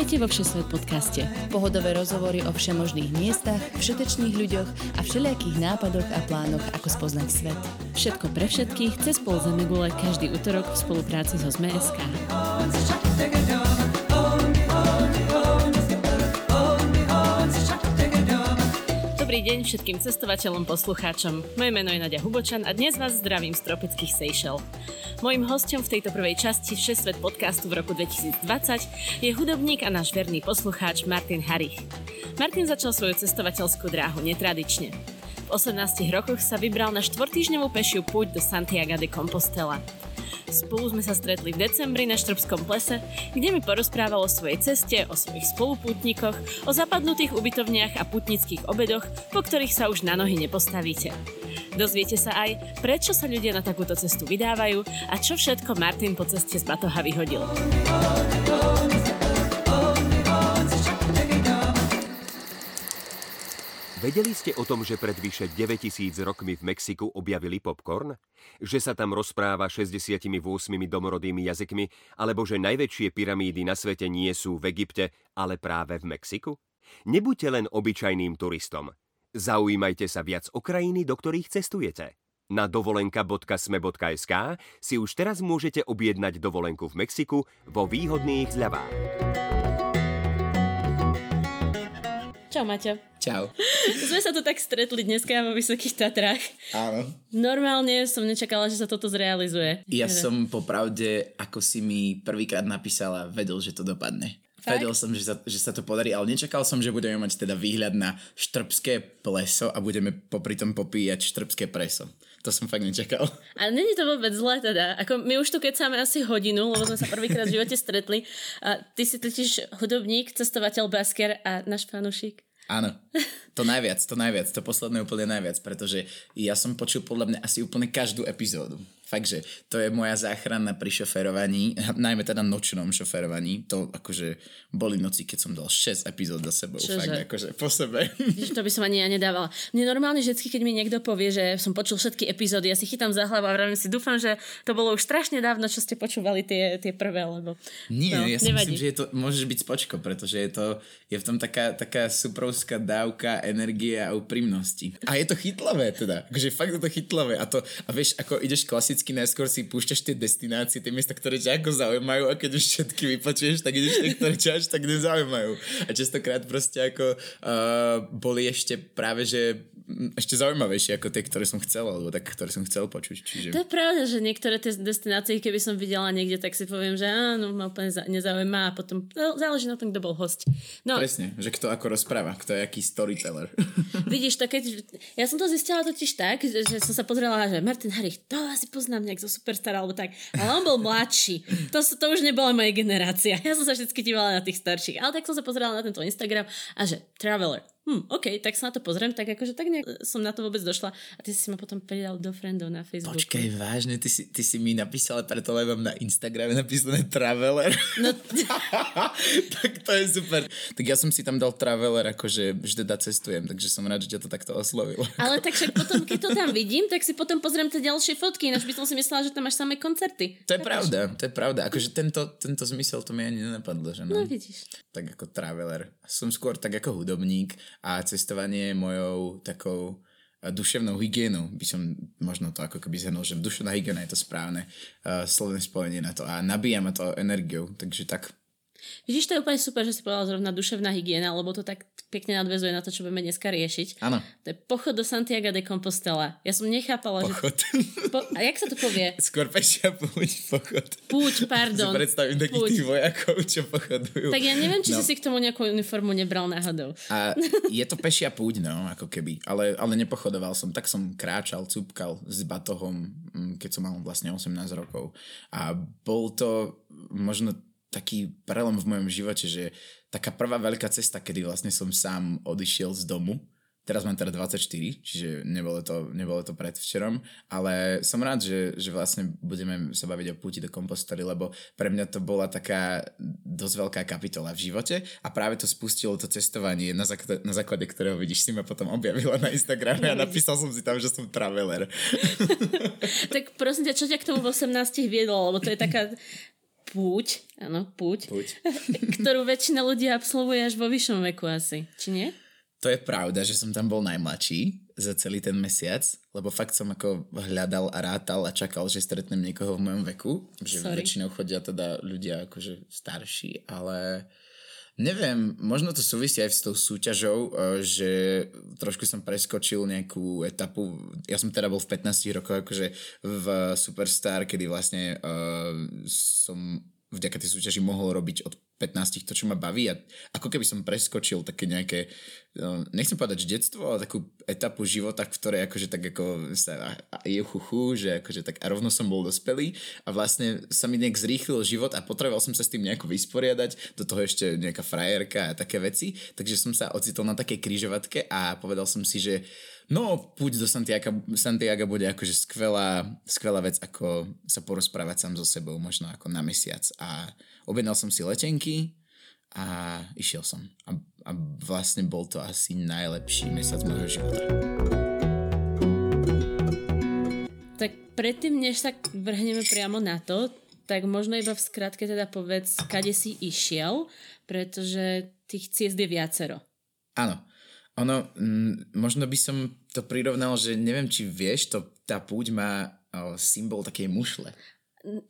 Vítajte vo Všesvet podcaste. Pohodové rozhovory o všemožných miestach, všetečných ľuďoch a všelijakých nápadoch a plánoch, ako spoznať svet. Všetko pre všetkých cez pol Zemegule každý útorok v spolupráci so ZMSK. Dobrý deň všetkým cestovateľom, poslucháčom. Moje meno je Nadia Hubočan a dnes vás zdravím z tropických Seychelles. Mojím hostom v tejto prvej časti Všesvet podcastu v roku 2020 je hudobník a náš verný poslucháč Martin Harich. Martin začal svoju cestovateľskú dráhu netradične. V 18 rokoch sa vybral na štvortýždňovú pešiu púť do Santiago de Compostela. Spolu sme sa stretli v decembri na Štrbskom plese, kde mi porozprával o svojej ceste, o svojich spolupútnikoch, o zapadnutých ubytovniach a putnických obedoch, po ktorých sa už na nohy nepostavíte. Dozviete sa aj, prečo sa ľudia na takúto cestu vydávajú a čo všetko Martin po ceste z Batoha vyhodil. Vedeli ste o tom, že pred vyše 9000 rokmi v Mexiku objavili popcorn? Že sa tam rozpráva 68 domorodými jazykmi? Alebo že najväčšie pyramídy na svete nie sú v Egypte, ale práve v Mexiku? Nebuďte len obyčajným turistom. Zaujímajte sa viac o krajiny, do ktorých cestujete. Na dovolenka.sme.sk si už teraz môžete objednať dovolenku v Mexiku vo výhodných zľavách. Čau Maťo. Čau. Sme sa tu tak stretli dneska vo Vysokých Tatrách. Áno. Normálne som nečakala, že sa toto zrealizuje. Ja som popravde, ako si mi prvýkrát napísala, vedel, že to dopadne. Fakt? Vedel som, že sa, že sa to podarí, ale nečakal som, že budeme mať teda výhľad na štrbské pleso a budeme popri tom popíjať štrbské preso. To som fakt nečakal. A není to vôbec zlé teda. Ako my už tu keď máme asi hodinu, lebo sme sa prvýkrát v živote stretli. A ty si totiž hudobník, cestovateľ, basker a náš fanušik. Áno, to najviac, to najviac, to posledné úplne najviac, pretože ja som počul podľa mňa asi úplne každú epizódu. Fakt, že to je moja záchrana pri šoferovaní, najmä teda nočnom šoferovaní. To akože boli noci, keď som dal 6 epizód za sebou. Čože? Fakt, akože po sebe. Víš, to by som ani ja nedávala. Mne normálne vždy, keď mi niekto povie, že som počul všetky epizódy, ja si chytám za hlavu a vravím si, dúfam, že to bolo už strašne dávno, čo ste počúvali tie, tie prvé, lebo... Nie, no, ja si nevadí. myslím, že je to, môžeš byť spočko, pretože je to, je v tom taká, taká suprovská dávka energie a úprimnosti. A je to chytlavé teda, akože fakt je to chytlavé. A, to, a vieš, ako ideš klasicky vždycky najskôr si púšťaš tie destinácie, tie miesta, ktoré ťa ako zaujímajú a keď už všetky vypočuješ, tak ideš tie, ktoré ťa až tak nezaujímajú. A častokrát proste ako uh, boli ešte práve, že ešte zaujímavejšie ako tie, ktoré som chcel, alebo tak, ktoré som chcel počuť. Čiže... To je pravda, že niektoré tie destinácie, keby som videla niekde, tak si poviem, že áno, ma úplne nezaujíma a potom záleží na tom, kto bol host. No, Presne, že kto ako rozpráva, kto je aký storyteller. Vidíš, to keď, ja som to zistila totiž tak, že, že som sa pozrela, že Martin Harich, to asi poznám nejak zo Superstar alebo tak, ale on bol mladší. To, to už nebola moja generácia. Ja som sa vždy dívala na tých starších. Ale tak som sa pozrela na tento Instagram a že Traveler, hm, OK, tak sa na to pozriem, tak akože tak nejak som na to vôbec došla a ty si ma potom pridal do friendov na Facebooku. Počkaj, vážne, ty si, ty si mi napísala preto, lebo mám na Instagrame napísané Traveler. No. tak to je super. Tak ja som si tam dal Traveler, akože vždy da cestujem, takže som rád, že ťa to takto oslovilo. Ale tak však potom, keď to tam vidím, tak si potom pozriem tie ďalšie fotky, ináč by som si myslela, že tam máš samé koncerty. To je tak pravda, to je pravda. Akože tento, tento zmysel to mi ani nenapadlo, že no. No vidíš. Tak ako Traveler. Som skôr tak ako hudobník a cestovanie je mojou takou duševnou hygienou, by som možno to ako keby zhrnul, že duševná hygiena je to správne uh, slovné spojenie na to a nabíja ma to energiou, takže tak. Vidíš, to je úplne super, že si povedal zrovna duševná hygiena, lebo to tak pekne nadvezuje na to, čo budeme dneska riešiť. Áno. To je pochod do Santiago de Compostela. Ja som nechápala, pochod. že... Po... A jak sa to povie? Skôr pešia púť, pochod. Púť, pardon. Si predstavím takých tých vojakov, čo pochodujú. Tak ja neviem, či no. si si k tomu nejakú uniformu nebral náhodou. A je to pešia púť, no, ako keby. Ale, ale nepochodoval som. Tak som kráčal, cúpkal s batohom, mm, keď som mal vlastne 18 rokov. A bol to možno taký prelom v mojom živote, že taká prvá veľká cesta, kedy vlastne som sám odišiel z domu. Teraz mám teda 24, čiže nebolo to, nebolo to predvčerom, ale som rád, že, že vlastne budeme sa baviť o púti do kompostory, lebo pre mňa to bola taká dosť veľká kapitola v živote a práve to spustilo to cestovanie, na, základe, na základe ktorého vidíš, si ma potom objavila na Instagrame a napísal som si tam, že som traveler. tak prosím ťa, čo ťa k tomu v 18 viedlo, lebo to je taká púť, áno, púť, Púť. ktorú väčšina ľudí absolvuje až vo vyššom veku asi, či nie? To je pravda, že som tam bol najmladší za celý ten mesiac, lebo fakt som ako hľadal a rátal a čakal, že stretnem niekoho v mojom veku. Že Sorry. väčšinou chodia teda ľudia akože starší, ale neviem, možno to súvisí aj s tou súťažou, eh, že trošku som preskočil nejakú etapu. Ja som teda bol v 15 rokoch akože v Superstar, kedy vlastne uh, som vďaka tej súťaži mohol robiť od 15 to, čo ma baví. A ako keby som preskočil také nejaké, no, nechcem povedať, že detstvo, ale takú etapu života, v ktorej akože tak ako sa je chuchu, že akože tak a rovno som bol dospelý a vlastne sa mi nejak zrýchlil život a potreboval som sa s tým nejako vysporiadať, do toho ešte nejaká frajerka a také veci, takže som sa ocitol na takej kryžovatke a povedal som si, že No, púť do Santiago, Santiago bude akože skvelá, skvelá vec, ako sa porozprávať sám so sebou, možno ako na mesiac. A objednal som si letenky a išiel som. A, a vlastne bol to asi najlepší mesiac môjho života. Tak predtým, než sa vrhneme priamo na to, tak možno iba v skratke teda povedz, kade si išiel, pretože tých ciest je viacero. Áno. Ono, mm, možno by som to prirovnal, že neviem, či vieš, to, tá púť má o, symbol takej mušle.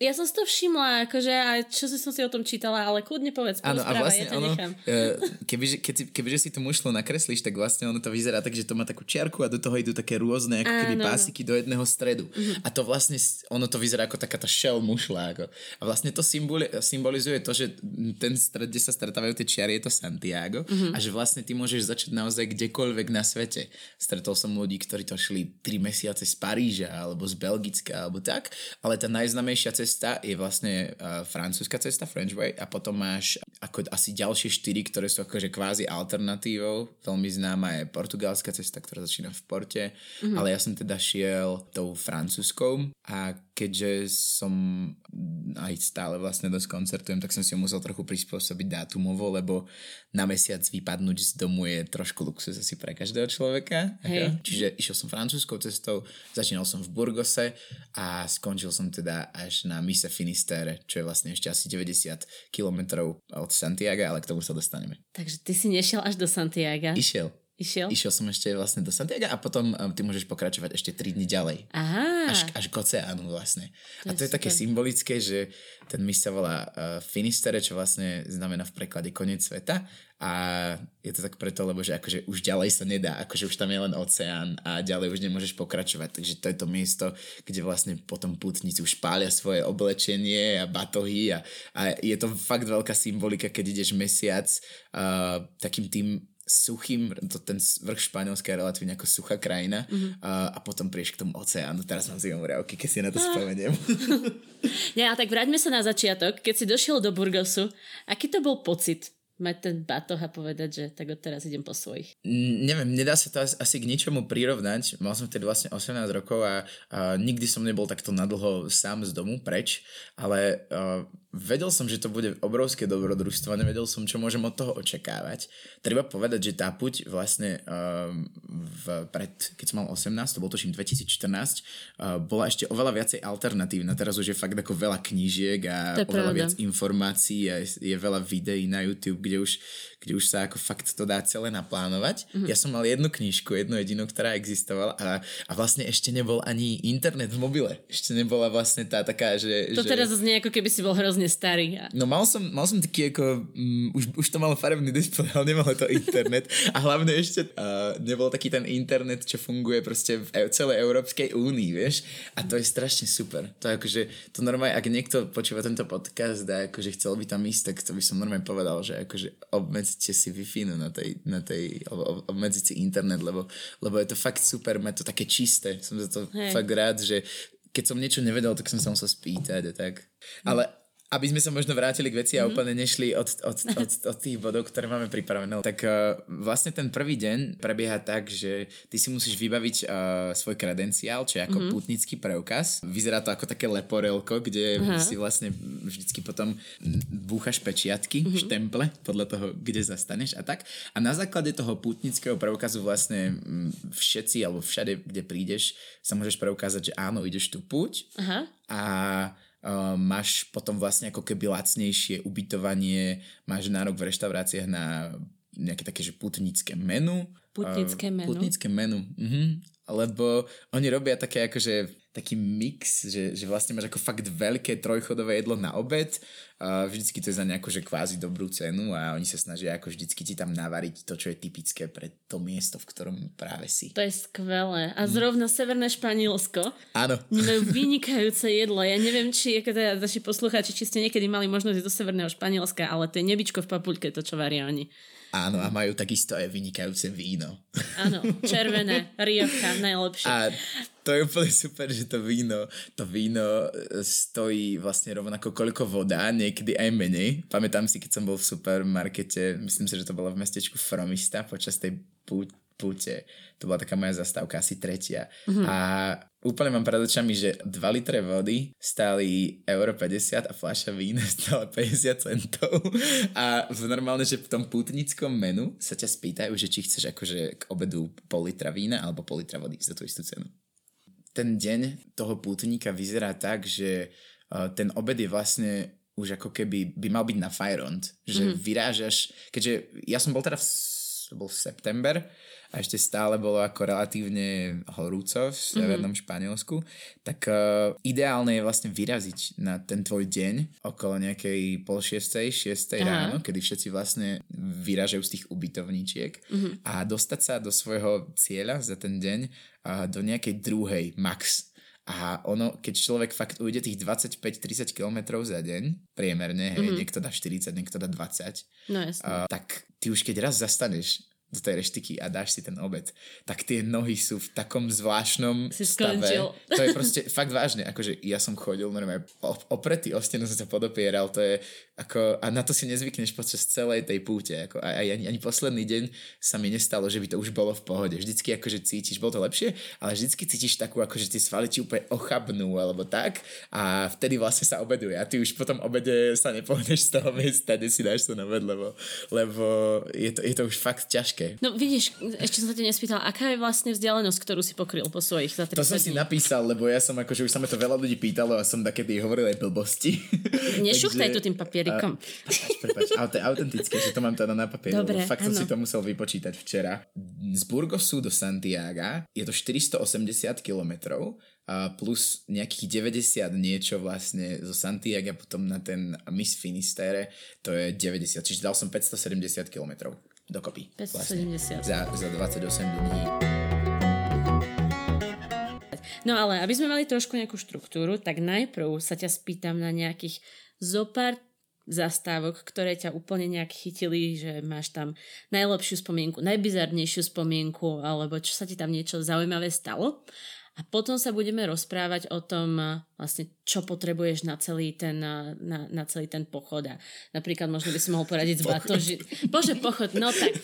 Ja som si to všimla, akože a čo si som si o tom čítala, ale kľudne povedz, Áno, a vlastne ja ono, nechám. eh, kebyže, keď si, kebyže si tú mušlu nakreslíš, tak vlastne ono to vyzerá tak, že to má takú čiarku a do toho idú také rôzne ako keby Áno, pásiky do jedného stredu. A to vlastne, ono to vyzerá ako taká tá shell mušla. Ako. A vlastne to symboli, symbolizuje to, že ten stred, kde sa stretávajú tie čiary, je to Santiago a že vlastne ty môžeš začať naozaj kdekoľvek na svete. Stretol som ľudí, ktorí to šli 3 mesiace z Paríža alebo z Belgicka alebo tak, ale tá najznamejšia cesta je vlastne uh, francúzska cesta, French Way a potom máš ako asi ďalšie štyri, ktoré sú akože kvázi alternatívou. Veľmi známa je portugalská cesta, ktorá začína v Porte, mm-hmm. ale ja som teda šiel tou francúzskou a keďže som aj stále vlastne dosť koncertujem, tak som si musel trochu prispôsobiť dátumovo, lebo na mesiac vypadnúť z domu je trošku luxus asi pre každého človeka. Ako? Čiže išiel som francúzskou cestou, začínal som v Burgose a skončil som teda až na Mise Finisterre, čo je vlastne ešte asi 90 kilometrov od Santiago, ale k tomu sa dostaneme. Takže ty si nešiel až do Santiaga. Išiel. Išiel? Išiel som ešte vlastne do Santiago a potom um, ty môžeš pokračovať ešte 3 dní ďalej. Aha, Až, až k oceánu vlastne. To a je to je také super. symbolické, že ten mis sa volá uh, Finisterre, čo vlastne znamená v preklade koniec sveta. A je to tak preto, lebo že akože už ďalej sa nedá, akože už tam je len oceán a ďalej už nemôžeš pokračovať. Takže to je to miesto, kde vlastne potom putníci už pália svoje oblečenie a batohy a, a je to fakt veľká symbolika, keď ideš mesiac uh, takým tým suchým, to, ten vrch Španielska je relatívne ako suchá krajina mm-hmm. a, a potom prieš k tomu oceánu. Teraz mám zimom riavky, keď si na to spomeniem. Nie, a tak vráťme sa na začiatok. Keď si došiel do Burgosu, aký to bol pocit mať ten batoh a povedať, že tak odteraz idem po svojich? Mm, neviem, nedá sa to asi, k ničomu prirovnať. Mal som vtedy vlastne 18 rokov a, a nikdy som nebol takto nadlho sám z domu, preč, ale uh, vedel som, že to bude obrovské dobrodružstvo, nevedel som, čo môžem od toho očakávať. Treba povedať, že tá puť vlastne uh, v, pred, keď som mal 18, to bol tuším 2014, uh, bola ešte oveľa viacej alternatívna. Teraz už je fakt ako veľa knížiek a oveľa pravda. viac informácií a je, je veľa videí na YouTube, kde už, kde už sa ako fakt to dá celé naplánovať. Mhm. Mm-hmm. Ja som mal jednu knižku, jednu jedinú, ktorá existovala a, a vlastne ešte nebol ani internet v mobile. Ešte nebola vlastne tá taká, že... To že... teraz znie ako keby si bol hrozne starý. A- No mal som, mal som taký ako, um, už, už to malo farebný displej, ale nemalo to internet a hlavne ešte uh, nebol taký ten internet, čo funguje proste v e- celej Európskej únii, vieš? A to je strašne super. To je akože, to normálne, ak niekto počúva tento podcast a akože chcel by tam ísť, tak to by som normálne povedal, že akože obmedzite si Wi-Fi na tej, na tej alebo obmedziť si internet, lebo, lebo je to fakt super, má to také čisté. Som za to Hej. fakt rád, že keď som niečo nevedel, tak som sa musel spýtať a tak. Ale aby sme sa možno vrátili k veci a Mhm. úplne nešli od, od, od, od tých bodov, ktoré máme pripravené, tak uh, vlastne ten prvý deň prebieha tak, že ty si musíš vybaviť uh, svoj kredenciál, čo je ako Mhm. putnický preukaz. Vyzerá to ako také leporelko, kde si vlastne vždycky potom búchaš pečiatky, Mhm. štemple, podľa toho, kde zastaneš a tak. A na základe toho putnického preukazu vlastne mm, všetci alebo všade, kde prídeš, sa môžeš preukázať, že áno, ideš tú púť Aha. a, Uh, máš potom vlastne ako keby lacnejšie ubytovanie, máš nárok v reštauráciách na nejaké také, že putnické menu. Putnické menu? Uh, putnické menu, uh-huh. lebo oni robia také akože taký mix, že, že vlastne máš ako fakt veľké trojchodové jedlo na obed vždycky to je za nejakú že kvázi dobrú cenu a oni sa snažia ako vždycky ti tam navariť to, čo je typické pre to miesto, v ktorom práve si. To je skvelé. A zrovna mm. Severné Španielsko Áno. majú vynikajúce jedlo. Ja neviem, či ako teda naši poslucháči, či ste niekedy mali možnosť do Severného Španielska, ale to je nebičko v papuľke, to čo varia oni. Áno, a majú takisto aj vynikajúce víno. Áno, červené, Rioja, najlepšie. A to je úplne super, že to víno, to víno e, stojí vlastne rovnako koľko voda, niekedy aj menej. Pamätám si, keď som bol v supermarkete, myslím si, že to bolo v mestečku Fromista počas tej púte. To bola taká moja zastávka, asi tretia. Mm-hmm. A úplne mám pred očami, že 2 litre vody stáli euro 50 a fľaša vína stála 50 centov. A normálne, že v tom pútnickom menu sa ťa spýtajú, že či chceš akože k obedu pol litra vína alebo pol litra vody za tú istú cenu. Ten deň toho pútnika vyzerá tak, že uh, ten obed je vlastne už ako keby by mal byť na Fajront, že mm-hmm. vyrážaš, keďže ja som bol teda v, bol v september a ešte stále bolo ako relatívne horúco v mhm. severnom mm-hmm. Španielsku, tak uh, ideálne je vlastne vyraziť na ten tvoj deň okolo nejakej pol šiestej, šiestej Aha. ráno, kedy všetci vlastne vyražajú z tých ubytovníčiek mm-hmm. a dostať sa do svojho cieľa za ten deň uh, do nejakej druhej max a ono, keď človek fakt ujde tých 25-30 km za deň, priemerne, hej, mm-hmm. niekto dá 40, niekto dá 20, no, uh, tak ty už keď raz zastaneš do tej reštiky a dáš si ten obed, tak tie nohy sú v takom zvláštnom si stave. Skončil. To je proste fakt vážne, akože ja som chodil normálne opretý o stenu som sa podopieral, to je ako, a na to si nezvykneš počas celej tej púte, ako, a, ani, ani posledný deň sa mi nestalo, že by to už bolo v pohode. Vždycky akože cítiš, bolo to lepšie, ale vždycky cítiš takú, akože tie svaly ti úplne ochabnú alebo tak a vtedy vlastne sa obeduje a ty už po tom obede sa nepohneš z toho miesta, kde si dáš to na obed, lebo, lebo je, to, je to už fakt ťažké ťažké. No vidíš, ešte som sa ťa nespýtala, aká je vlastne vzdialenosť, ktorú si pokryl po svojich za To som si napísal, lebo ja som akože už sa ma to veľa ľudí pýtalo a som takedy hovoril aj blbosti. Nešuchtaj to tým papierikom. Prepač, ale to je autentické, že to mám teda na papieri. Dobre, fakt som si to musel vypočítať včera. Z Burgosu do Santiaga je to 480 kilometrov a plus nejakých 90 niečo vlastne zo Santiago potom na ten Miss Finisterre to je 90, čiže dal som 570 kilometrov dokopy. 570. Vlastne, za, za 28 dní. No ale aby sme mali trošku nejakú štruktúru, tak najprv sa ťa spýtam na nejakých zopár zastávok, ktoré ťa úplne nejak chytili, že máš tam najlepšiu spomienku, najbizarnejšiu spomienku, alebo čo sa ti tam niečo zaujímavé stalo. A potom sa budeme rozprávať o tom, vlastne, čo potrebuješ na celý ten, na, na celý ten pochod. A napríklad možno by si mohol poradiť z batoži. Bože, pochod, no tak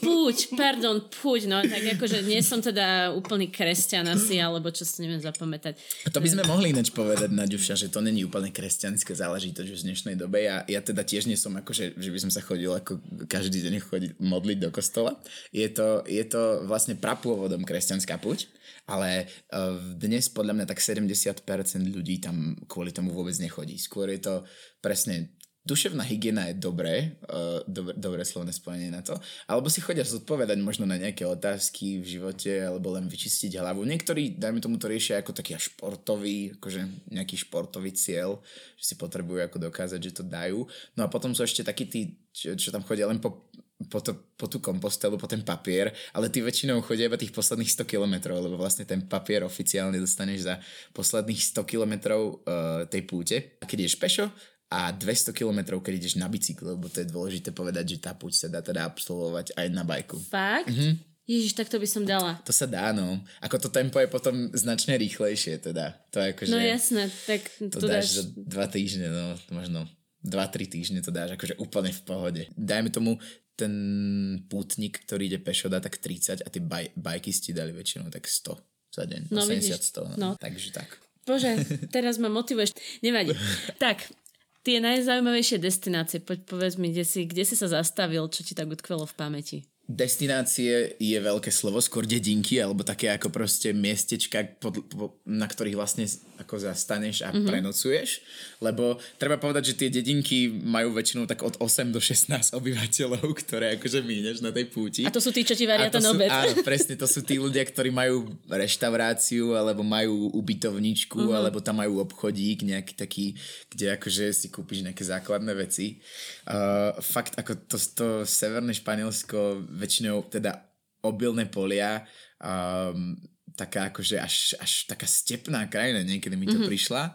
púť, pardon, púť, no tak akože nie som teda úplný kresťan asi, alebo čo si neviem zapamätať. To by sme mohli ináč povedať, Naďuša, že to není úplne kresťanská záležitosť v dnešnej dobe. Ja, ja teda tiež nie som akože, že by som sa chodil ako každý deň chodiť modliť do kostola. Je to, je to vlastne prapôvodom kresťanská púť ale uh, dnes podľa mňa tak 70% ľudí tam kvôli tomu vôbec nechodí. Skôr je to presne duševná hygiena je dobré, uh, dobré, dobré slovné spojenie na to, alebo si chodia zodpovedať možno na nejaké otázky v živote, alebo len vyčistiť hlavu. Niektorí, dajme tomu, to riešia ako taký športový, akože nejaký športový cieľ, že si potrebujú ako dokázať, že to dajú. No a potom sú ešte takí tí, čo, čo tam chodia len po po, to, po tú kompostelu, po ten papier, ale ty väčšinou chodia iba tých posledných 100 km, lebo vlastne ten papier oficiálne dostaneš za posledných 100 km uh, tej púte. A keď ideš pešo a 200 km, keď ideš na bicykle, lebo to je dôležité povedať, že tá púť sa dá teda absolvovať aj na bajku. Fakt? Mhm. Ježiš, tak to by som dala. To sa dá, no. Ako to tempo je potom značne rýchlejšie, teda. To je ako, no jasné, tak to, to dáš... dáš za dva týždne, no, možno 2-3 týždne to dáš akože úplne v pohode. Dajme tomu, ten pútnik, ktorý ide pešo, dá tak 30 a tie baj, bajky ste dali väčšinou tak 100 za deň. No, 80, 100. No. no. Takže tak. Bože, teraz ma motivuješ. Nevadí. tak, tie najzaujímavejšie destinácie, poď povedz mi, kde si, kde si sa zastavil, čo ti tak utkvelo v pamäti? Destinácie je veľké slovo, skôr dedinky, alebo také ako proste miestečka, pod, po, na ktorých vlastne ako zastaneš a mm-hmm. prenocuješ, lebo treba povedať, že tie dedinky majú väčšinou tak od 8 do 16 obyvateľov, ktoré akože míneš na tej púti. A to sú tí, čo ti varia ten obed. Áno, presne, to sú tí ľudia, ktorí majú reštauráciu, alebo majú ubytovničku, mm-hmm. alebo tam majú obchodík nejaký taký, kde akože si kúpiš nejaké základné veci. Uh, fakt, ako to, to severné Španielsko väčšinou teda obilné polia, um, taká akože až, až taká stepná krajina, niekedy mi to mm-hmm. prišla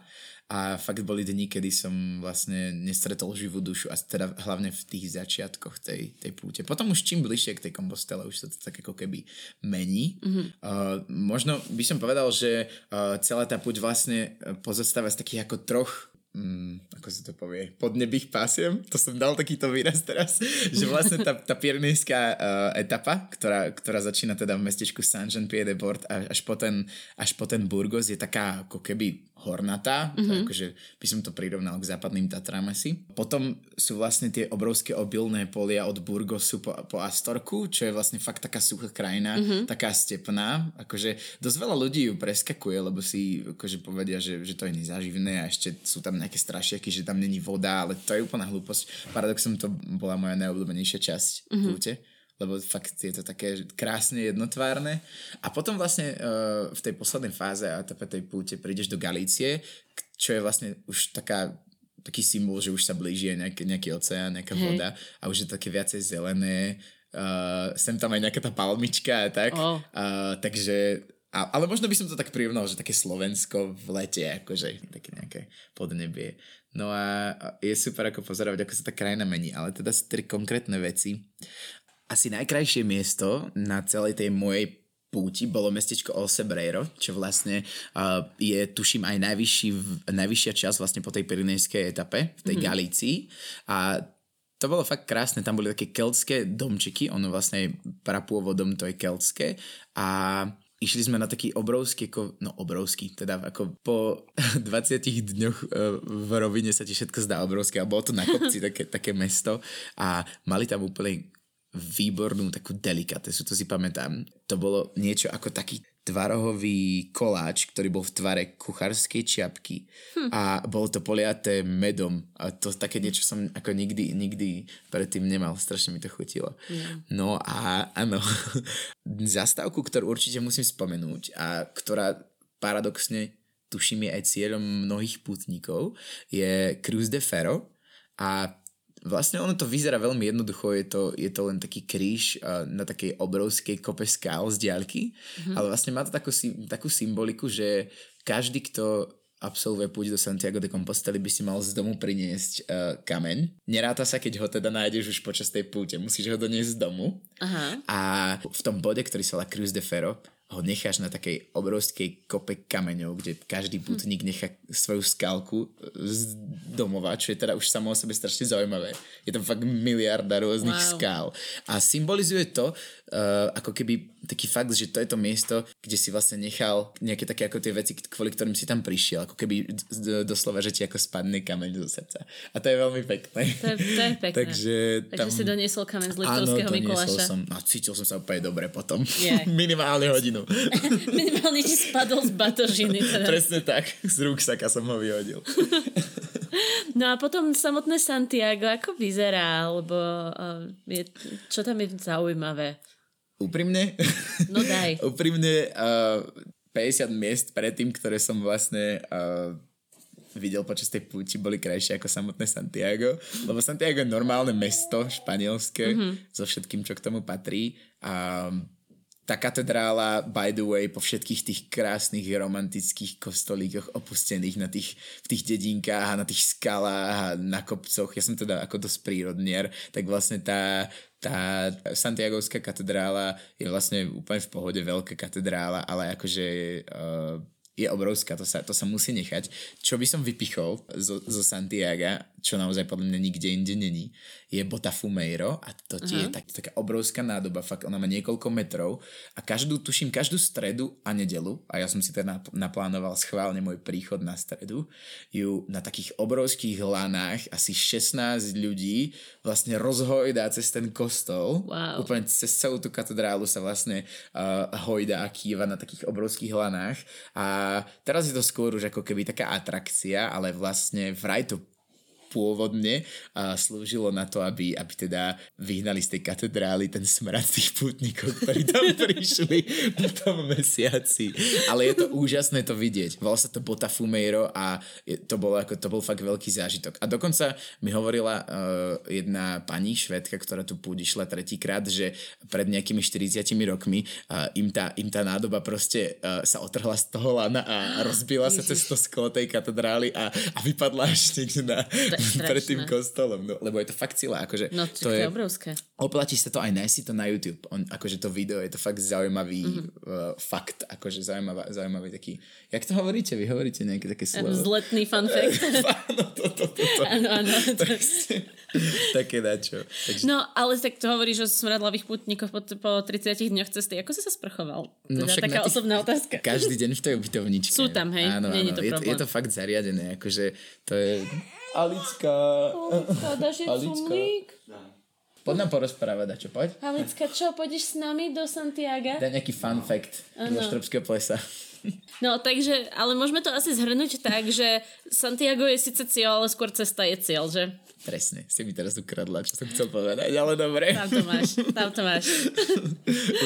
a fakt boli dni, kedy som vlastne nestretol živú dušu a teda hlavne v tých začiatkoch tej, tej púte. Potom už čím bližšie k tej kompostele už sa to tak ako keby mení. Mm-hmm. Uh, možno by som povedal, že uh, celá tá púť vlastne pozostáva z takých ako troch mm, ako sa to povie, podnebých pásiem, to som dal takýto výraz teraz, že vlastne tá, tá pyrenejská uh, etapa, ktorá, ktorá začína teda v mestečku Saint-Jean-Pied-de-Port až po, ten, až po ten Burgos je taká ako keby hornatá, mm-hmm. akože by som to prirovnal k západným Tatrám asi. Potom sú vlastne tie obrovské obilné polia od Burgosu po, po Astorku, čo je vlastne fakt taká suchá krajina, mm-hmm. taká stepná. Akože dosť veľa ľudí ju preskakuje, lebo si akože povedia, že, že to je nezaživné a ešte sú tam nejaké strašiaky, že tam není voda, ale to je úplná hlúposť. Paradoxom to bola moja najobľúbenejšia časť mm-hmm. púte lebo fakt je to také krásne jednotvárne. A potom vlastne uh, v tej poslednej fáze a tej púte prídeš do Galície, čo je vlastne už taká taký symbol, že už sa blíži nejaký, nejaký oceán, nejaká hey. voda a už je také viacej zelené. Uh, sem tam aj nejaká tá palmička a tak. Oh. Uh, takže a, ale možno by som to tak prirovnal, že také Slovensko v lete, akože také nejaké podnebie. No a je super ako pozorovať, ako sa tá krajina mení, ale teda sú tri konkrétne veci asi najkrajšie miesto na celej tej mojej púti bolo mestečko El Sebreiro, čo vlastne uh, je, tuším, aj najvyšší, najvyššia časť vlastne po tej Pirinejskej etape v tej mm-hmm. Galícii. A to bolo fakt krásne, tam boli také keltské domčiky, ono vlastne prapôvodom to je keltské a išli sme na taký obrovský, ako, no obrovský, teda ako po 20 dňoch uh, v rovine sa ti všetko zdá obrovské a bolo to na kopci také, také mesto a mali tam úplne výbornú takú delikatesu, to si pamätám. To bolo niečo ako taký tvarohový koláč, ktorý bol v tvare kuchárskej čiapky hm. a bolo to poliaté medom a to také niečo som ako nikdy, nikdy predtým nemal, strašne mi to chutilo. Yeah. No a áno, zastávku, ktorú určite musím spomenúť a ktorá paradoxne tuším je aj cieľom mnohých putníkov, je Cruz de Ferro a Vlastne ono to vyzerá veľmi jednoducho, je to, je to len taký kríž na takej obrovskej kope skál z diaľky, mm-hmm. ale vlastne má to takú, takú symboliku, že každý, kto absolvuje púť do Santiago de Compostela, by si mal z domu priniesť uh, kameň. Neráta sa, keď ho teda nájdeš už počas tej púte. Musíš ho doniesť z domu. Aha. A v tom bode, ktorý sa volá Cruz de Ferro, ho necháš na takej obrovskej kope kameňov, kde každý putník nechá svoju skalku z domova, čo je teda už samo o sebe strašne zaujímavé. Je tam fakt miliarda rôznych wow. skál. A symbolizuje to uh, ako keby taký fakt, že to je to miesto, kde si vlastne nechal nejaké také ako tie veci, kvôli ktorým si tam prišiel. Ako keby doslova, že ti ako spadne kameň do srdca. A to je veľmi pekné. To je, to je pekné. Takže, tam... Takže si doniesol kameň z Liptovského Mikuláša. som. A cítil som sa úplne dobre potom. Yeah. Minimálne hodinu. Minimálne ti spadol z batožiny. Teda. Presne tak. Z ruksaka som ho vyhodil. no a potom samotné Santiago, ako vyzerá? Alebo uh, je, čo tam je zaujímavé? Úprimne? No daj. Úprimne uh, 50 miest predtým, ktoré som vlastne uh, videl počas tej púti, boli krajšie ako samotné Santiago. Lebo Santiago je normálne mesto španielské mm-hmm. so všetkým, čo k tomu patrí. A tá katedrála, by the way, po všetkých tých krásnych romantických kostolíkoch opustených na tých, v tých dedinkách a na tých skalách a na kopcoch, ja som teda ako dosť prírodnier, tak vlastne tá, tá Santiagovská katedrála je vlastne úplne v pohode veľká katedrála, ale akože uh, je obrovská, to sa, to sa musí nechať. Čo by som vypichol zo, zo Santiaga, čo naozaj podľa mňa nikde inde není, je Botafumeiro a to tie je tak, taká obrovská nádoba, fakt ona má niekoľko metrov a každú, tuším, každú stredu a nedelu, a ja som si teda naplánoval schválne môj príchod na stredu, ju na takých obrovských lanách asi 16 ľudí vlastne rozhojdá cez ten kostol, wow. úplne cez celú tú katedrálu sa vlastne uh, hojda a kýva na takých obrovských lanách. A teraz je to skôr už ako keby taká atrakcia, ale vlastne vraj to pôvodne a slúžilo na to, aby, aby teda vyhnali z tej katedrály ten smrad tých pútnikov, ktorí tam prišli po tom mesiaci. Ale je to úžasné to vidieť. Volá sa to Botafumeiro a to, bolo ako, to bol fakt veľký zážitok. A dokonca mi hovorila uh, jedna pani švedka, ktorá tu púdi šla tretíkrát, že pred nejakými 40 rokmi uh, im, tá, im tá nádoba proste uh, sa otrhla z toho lana a rozbila sa cez to sklo tej katedrály a, a vypadla až niekde na, pred tým kostolom, no, lebo je to fakt sila. Akože no to, to je, je obrovské. Oplatí sa to aj nájsť si to na YouTube. On, akože to video je to fakt zaujímavý mm-hmm. uh, fakt, akože zaujímavá, zaujímavý taký, jak to hovoríte? Vy hovoríte nejaké také slovo? Zletný fun fact. áno, to, to, to, to. Áno, áno. také dačo. Takže... No, ale tak to hovoríš o smradlavých putníkoch po, po 30 dňoch cesty. Ako si sa sprchoval? No, teda taká tých, osobná otázka. Každý deň v tej ubytovničke. Sú tam, hej? Áno, áno. Je, to je to fakt zariadené. Akože to je Alicka. Alicka, dáš jej Poď nám porozprávať, čo poď. Alicka, čo, pôjdeš s nami do Santiago? Daj nejaký fun fact zo Štrbského plesa. No, takže, ale môžeme to asi zhrnúť tak, že Santiago je síce cieľ, ale skôr cesta je cieľ, že? Presne, si mi teraz ukradla, čo som chcel povedať, ale dobre. Tam to máš, tam to máš.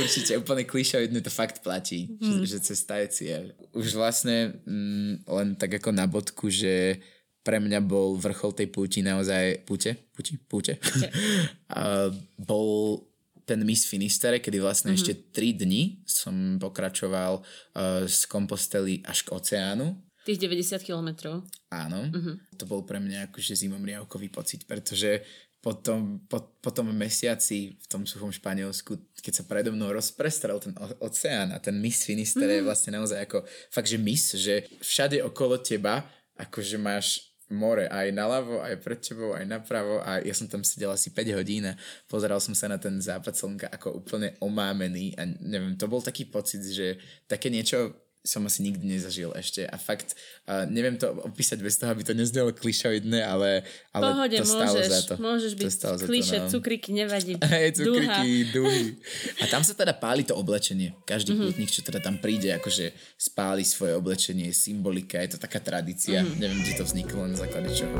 Určite, úplne klišovidne to fakt platí, hmm. že, že cesta je cieľ. Už vlastne mm, len tak ako na bodku, že pre mňa bol vrchol tej púti naozaj... Púte? Púti? Púte? A bol ten Miss Finistere, kedy vlastne mm-hmm. ešte 3 dni som pokračoval uh, z Kompostely až k oceánu. Tých 90 kilometrov. Áno. Mm-hmm. To bol pre mňa akože zimomriavkový pocit, pretože po tom, po, po tom mesiaci v tom suchom Španielsku, keď sa predo mnou rozprestrel ten oceán a ten Miss Finisterre mm-hmm. je vlastne naozaj ako fakt, že Miss, že všade okolo teba akože máš more aj naľavo, aj pred tebou, aj napravo. A ja som tam sedel asi 5 hodín a pozeral som sa na ten západ slnka ako úplne omámený. A neviem, to bol taký pocit, že také niečo som asi nikdy nezažil ešte a fakt uh, neviem to opísať bez toho, aby to neznelo klišoidné, ale, ale Pohode, to stalo môžeš, za to. Môžeš byť kliše, no. cukriky, nevadí. Hej, cukriky, duhy. A tam sa teda páli to oblečenie. Každý mm-hmm. pútnik, čo teda tam príde, akože spáli svoje oblečenie, symbolika, je to taká tradícia. Mm-hmm. Neviem, kde to vzniklo, na základe čoho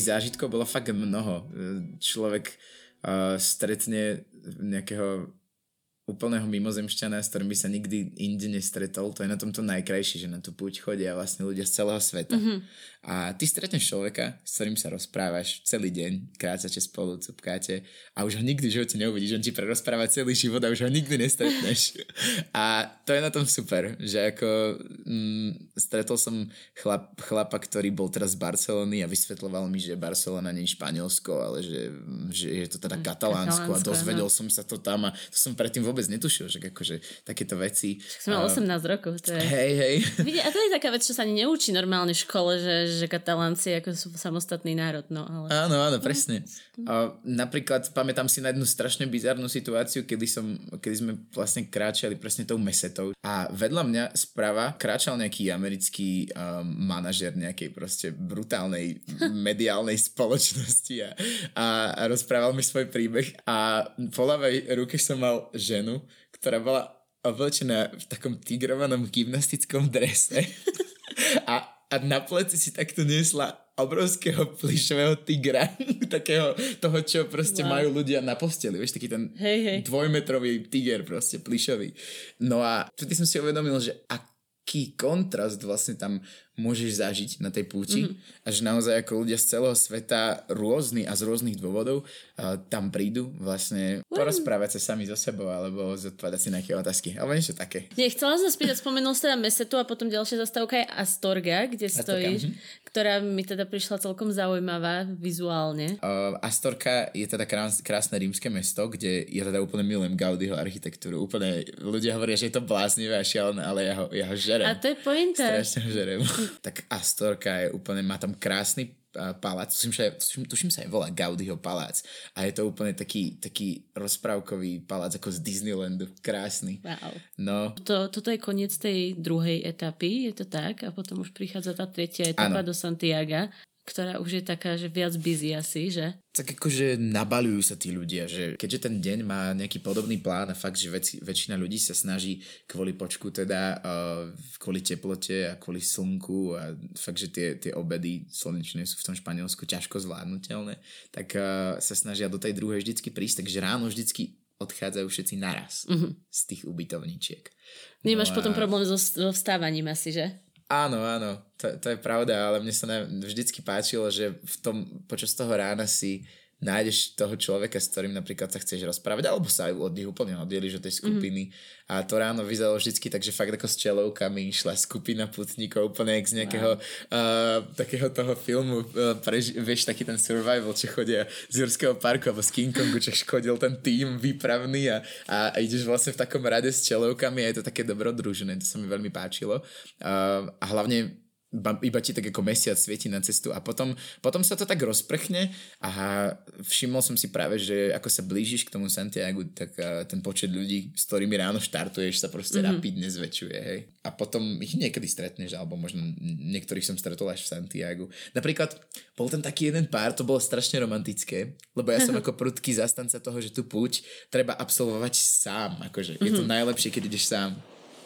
tých zážitkov bolo fakt mnoho. Človek uh, stretne nejakého úplného mimozemšťana, s ktorým by sa nikdy inde nestretol. To je na tomto najkrajšie, že na tú púť chodia vlastne ľudia z celého sveta. Mm-hmm. A ty stretneš človeka, s ktorým sa rozprávaš celý deň, krácate spolu, cupkáte a už ho nikdy v živote neuvidíš, on ti prerozpráva celý život a už ho nikdy nestretneš. a to je na tom super, že ako mm, stretol som chlap, chlapa, ktorý bol teraz z Barcelony a vysvetloval mi, že Barcelona nie je Španielsko, ale že, že je to teda Katalánsko a dozvedel no. som sa to tam a to som predtým vôbec netušil, že akože takéto veci. Som mal 18 rokov. To je... Hej, hej. Vidie, a to je taká vec, čo sa ani neučí normálne v škole, že, že katalánci ako sú samostatný národ. No, ale... Áno, áno, presne. A napríklad pamätám si na jednu strašne bizarnú situáciu, kedy, som, kedy sme vlastne kráčali presne tou mesetou a vedľa mňa sprava kráčal nejaký americký um, manažer nejakej proste brutálnej mediálnej spoločnosti a, a, a rozprával mi svoj príbeh a po ľavej ruke som mal ženu, ktorá bola oblečená v takom tigrovanom gymnastickom drese a a na pleci si takto niesla obrovského plišového tigra, takého toho, čo proste wow. majú ľudia na posteli, vieš, taký ten hej, hej. dvojmetrový tiger proste, plišový. No a vtedy som si uvedomil, že aký kontrast vlastne tam môžeš zažiť na tej púti mm-hmm. a že naozaj ako ľudia z celého sveta rôzny a z rôznych dôvodov uh, tam prídu vlastne mm. porozprávať sa sami so sebou alebo zodpovedať si nejaké otázky alebo niečo také. Nie, chcela som spýtať, spomenul si teda Mesetu a potom ďalšia zastávka je Astorga, kde stojíš, mm-hmm. ktorá mi teda prišla celkom zaujímavá vizuálne. Uh, Astorka je teda krás, krásne rímske mesto, kde ja teda úplne milujem Gaudiho architektúru. Úplne ľudia hovoria, že je to bláznivé a šialené, ale ja ho, ja ho žerem. A to je pointa. Strašne ho žerem. Tak Astorka je úplne, má tam krásny palác, tuším, že, tuším, tuším sa aj volá Gaudiho palác. A je to úplne taký, taký rozprávkový palác ako z Disneylandu. Krásny. Wow. No, To, toto je koniec tej druhej etapy, je to tak? A potom už prichádza tá tretia etapa Áno. do Santiaga, ktorá už je taká, že viac busy asi, že? tak akože nabalujú sa tí ľudia, že keďže ten deň má nejaký podobný plán a fakt, že väč- väčšina ľudí sa snaží kvôli počku teda, uh, kvôli teplote a kvôli slnku a fakt, že tie, tie obedy slnečné sú v tom Španielsku ťažko zvládnutelné, tak uh, sa snažia do tej druhej vždycky prísť, takže ráno vždycky odchádzajú všetci naraz Mhm. z tých ubytovníčiek. Nemáš No potom a- problém so, so vstávaním asi, že? Áno, áno, to, to je pravda, ale mne sa na, vždycky páčilo, že v tom, počas toho rána si nájdeš toho človeka, s ktorým napríklad sa chceš rozprávať, alebo sa aj od nich úplne oddeliš od tej skupiny. Mm-hmm. A to ráno vyzeralo vždycky tak, že fakt ako s čelovkami išla skupina putníkov, úplne jak z nejakého uh, takého toho filmu, uh, prež, vieš, taký ten survival, čo chodia z Jurského parku alebo z King Kongu, čo chodil ten tým výpravný a, a, a ideš vlastne v takom rade s čelovkami a je to také dobrodružné, to sa mi veľmi páčilo. Uh, a hlavne iba ti tak ako mesiac svieti na cestu a potom, potom sa to tak rozprchne a všimol som si práve, že ako sa blížiš k tomu Santiago, tak uh, ten počet ľudí, s ktorými ráno štartuješ, sa proste mm-hmm. rapidne zväčšuje, hej. A potom ich niekedy stretneš, alebo možno niektorých som stretol až v Santiago. Napríklad bol ten taký jeden pár, to bolo strašne romantické, lebo ja som ako prudký zastanca toho, že tú púť treba absolvovať sám, akože mm-hmm. je to najlepšie, keď ideš sám,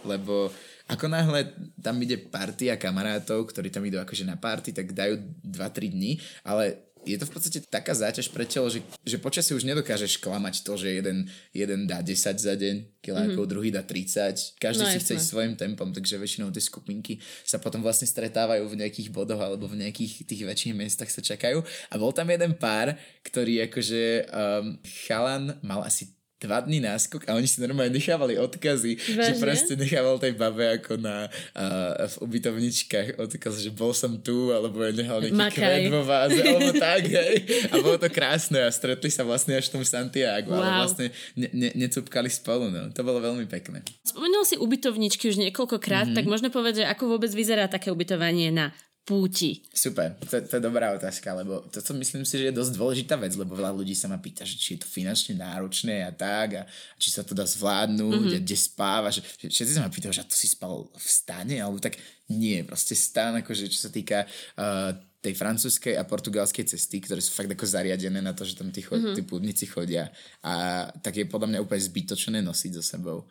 lebo ako náhle tam ide partia kamarátov, ktorí tam idú akože na party, tak dajú 2-3 dní, ale je to v podstate taká záťaž pre telo, že, že počasie už nedokážeš klamať to, že jeden, jeden dá 10 za deň kilákov, mm-hmm. druhý dá 30. Každý No, si chce ísť svojim tempom, takže väčšinou tie skupinky sa potom vlastne stretávajú v nejakých bodoch alebo v nejakých tých väčších miestach sa čakajú. A bol tam jeden pár, ktorý akože um, chalan mal asi dva dní náskok a oni si normálne nechávali odkazy, že Vážne? proste nechával tej babe ako na uh, v ubytovničkách odkaz, že bol som tu, alebo nechal nejaký Makaj. kvet vo váze, alebo tak, hej. A bolo to krásne a stretli sa vlastne až v tom Santiago, ale Wow. vlastne ne, ne, necupkali spolu, no. To bolo veľmi pekné. Spomenul si ubytovničky už niekoľkokrát, mm-hmm. tak možno povedať, že ako vôbec vyzerá také ubytovanie na púti. Super, to, to je dobrá otázka, lebo toto myslím si, že je dosť dôležitá vec, lebo veľa ľudí sa ma pýta, že či je to finančne náročné a tak, a či sa to dá zvládnuť, mm-hmm. a kde spávaš. Že- Všetci sa ma pýtajú, že to si spal v stane, alebo tak nie, proste stan, akože čo sa týka uh, tej francúzskej a portugalskej cesty, ktoré sú fakt ako zariadené na to, že tam tí, chod, mm-hmm. tí púdnici chodia a tak je podľa mňa úplne zbytočné nosiť so sebou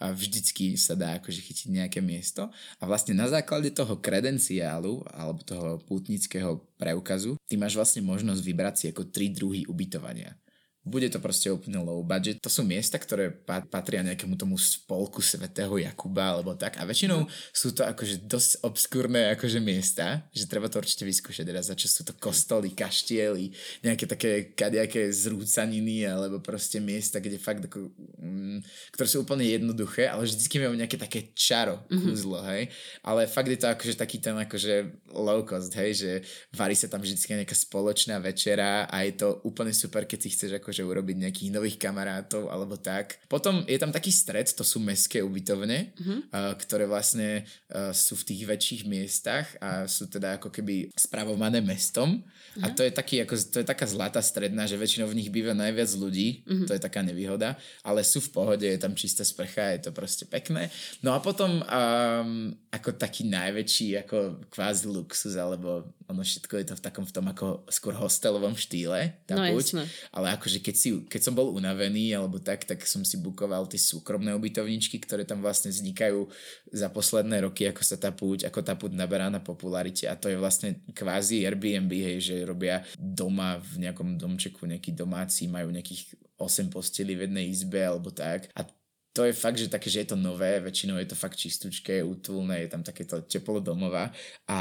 a vždycky sa dá akože chytiť nejaké miesto a vlastne na základe toho kredenciálu alebo toho pútnického preukazu ty máš vlastne možnosť vybrať si ako tri druhy ubytovania. Bude to proste úplne low budget. To sú miesta, ktoré pa- patria nejakému tomu spolku svätého Jakuba alebo tak. A väčšinou sú to akože dosť obskúrne akože miesta, že treba to určite vyskúšať. Raz za čas sú to kostoly, kaštiely, nejaké také kadejaké zrúcaniny alebo proste miesta, kde fakt ako, mm, ktoré sú úplne jednoduché, ale vždycky majú nejaké také čaro, kúzlo, hej. Ale fakt je to akože taký ten akože low cost, hej, že varí sa tam vždycky nejaká spoločná večera a je to úplne super, keď si chceš akože urobiť nejakých nových kamarátov alebo tak. Potom je tam taký stred, to sú mestské ubytovne, uh, ktoré vlastne uh, sú v tých väčších miestach a sú teda ako keby spravované mestom. A to je, taký, ako, to je taká zlatá stredná, že väčšinou v nich býva najviac ľudí, to je taká nevýhoda, ale sú v pohode, je tam čistá sprcha, je to proste pekné. No a potom um, ako taký najväčší ako kvázi luxus, alebo ono všetko je to v takom v tom ako skôr hostelovom štýle, tá No, jasné. Ale akože keď, si, keď som bol unavený alebo tak, tak som si bukoval tie súkromné ubytovničky, ktoré tam vlastne vznikajú za posledné roky, ako sa tá púť, ako tá púť naberá na popularite. A to je vlastne kvázi Airbnb, hej, že robia doma v nejakom domčeku, nejakí domáci majú nejakých 8 postelí v jednej izbe alebo tak. A to je fakt, že také, že je to nové, väčšinou je to fakt čistúčké, útulné, je tam takéto teplo domova a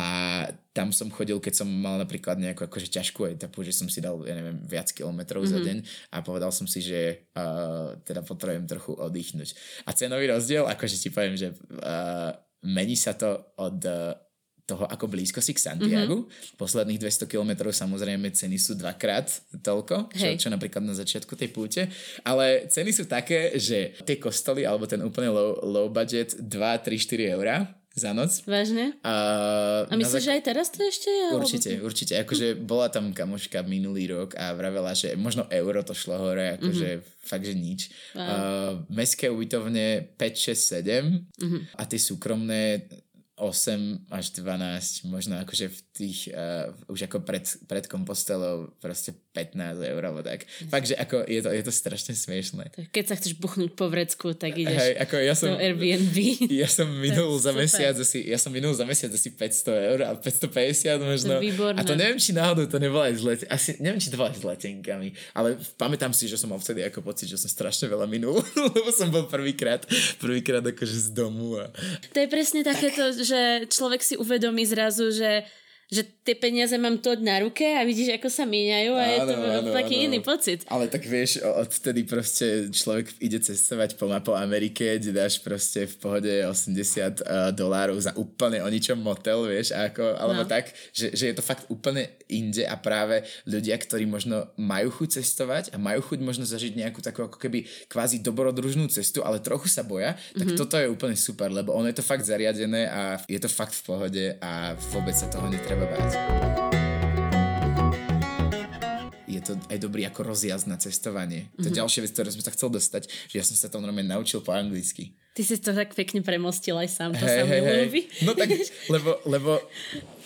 tam som chodil, keď som mal napríklad nejakú akože ťažkú etapu, že som si dal, ja neviem, viac kilometrov mm-hmm. za deň a povedal som si, že uh, teda potrebujem trochu oddychnúť. A cenový rozdiel, akože ti poviem, že uh, mení sa to od uh, toho, ako blízko si k Santiago. Mm-hmm. Posledných 200 kilometrov samozrejme ceny sú dvakrát toľko, čo, Hej. čo napríklad na začiatku tej púte. Ale ceny sú také, že tie kostoly, alebo ten úplne low, low budget 2, 3, 4 eurá za noc. Vážne? A, A myslíš, že aj teraz to ešte je? alebo- Určite, určite. Akože bola tam kamoška minulý rok a vravela, že možno euro to šlo hore, akože mm-hmm. fakt, že nič. Wow. Uh, mestské ubytovne 5, 6, 7 Mhm. a tie súkromné 8 až 12, možno akože v tých, uh, už ako pred, pred kompostelou proste 15 eur alebo tak. Fakt, že ako je to, je to strašne smiešné. Keď sa chceš buchnúť po vrecku, tak ideš Hej, ako ja som, do Airbnb. ja som minul za super. mesiac asi, ja som minul za mesiac asi 500 eur a 550 možno. To výborné. A to neviem, či náhodou to nebolo aj s let, asi, neviem, či to bolo aj s letenkami, ale pamätám si, že som mal vtedy ako pocit, že som strašne veľa minul, lebo som bol prvýkrát, prvýkrát akože z domu a To je presne takéto, že človek si uvedomí zrazu, že že tie peniaze mám toť na ruke a vidíš, ako sa míňajú a je to Áno, áno, taký áno. iný pocit. Ale tak vieš, odtedy proste človek ide cestovať po, po Amerike, kde dáš proste v pohode 80 uh, dolárov za úplne o ničom motel, vieš, a ako, alebo No. tak, že, že je to fakt úplne inde a práve ľudia, ktorí možno majú chuť cestovať a majú chuť možno zažiť nejakú takú ako keby kvázi dobrodružnú cestu, ale trochu sa boja, tak toto je úplne super, lebo ono je to fakt zariadené a je to fakt v pohode a vôbec sa toho netreba báť je to aj dobrý ako rozjazd na cestovanie. To je ďalšia vec, ktorú som sa chcel dostať, že ja som sa to normálne naučil po anglicky. Ty si to tak pekne premostil aj sám, to Hej, sa hej. ľúbi. No tak, lebo, lebo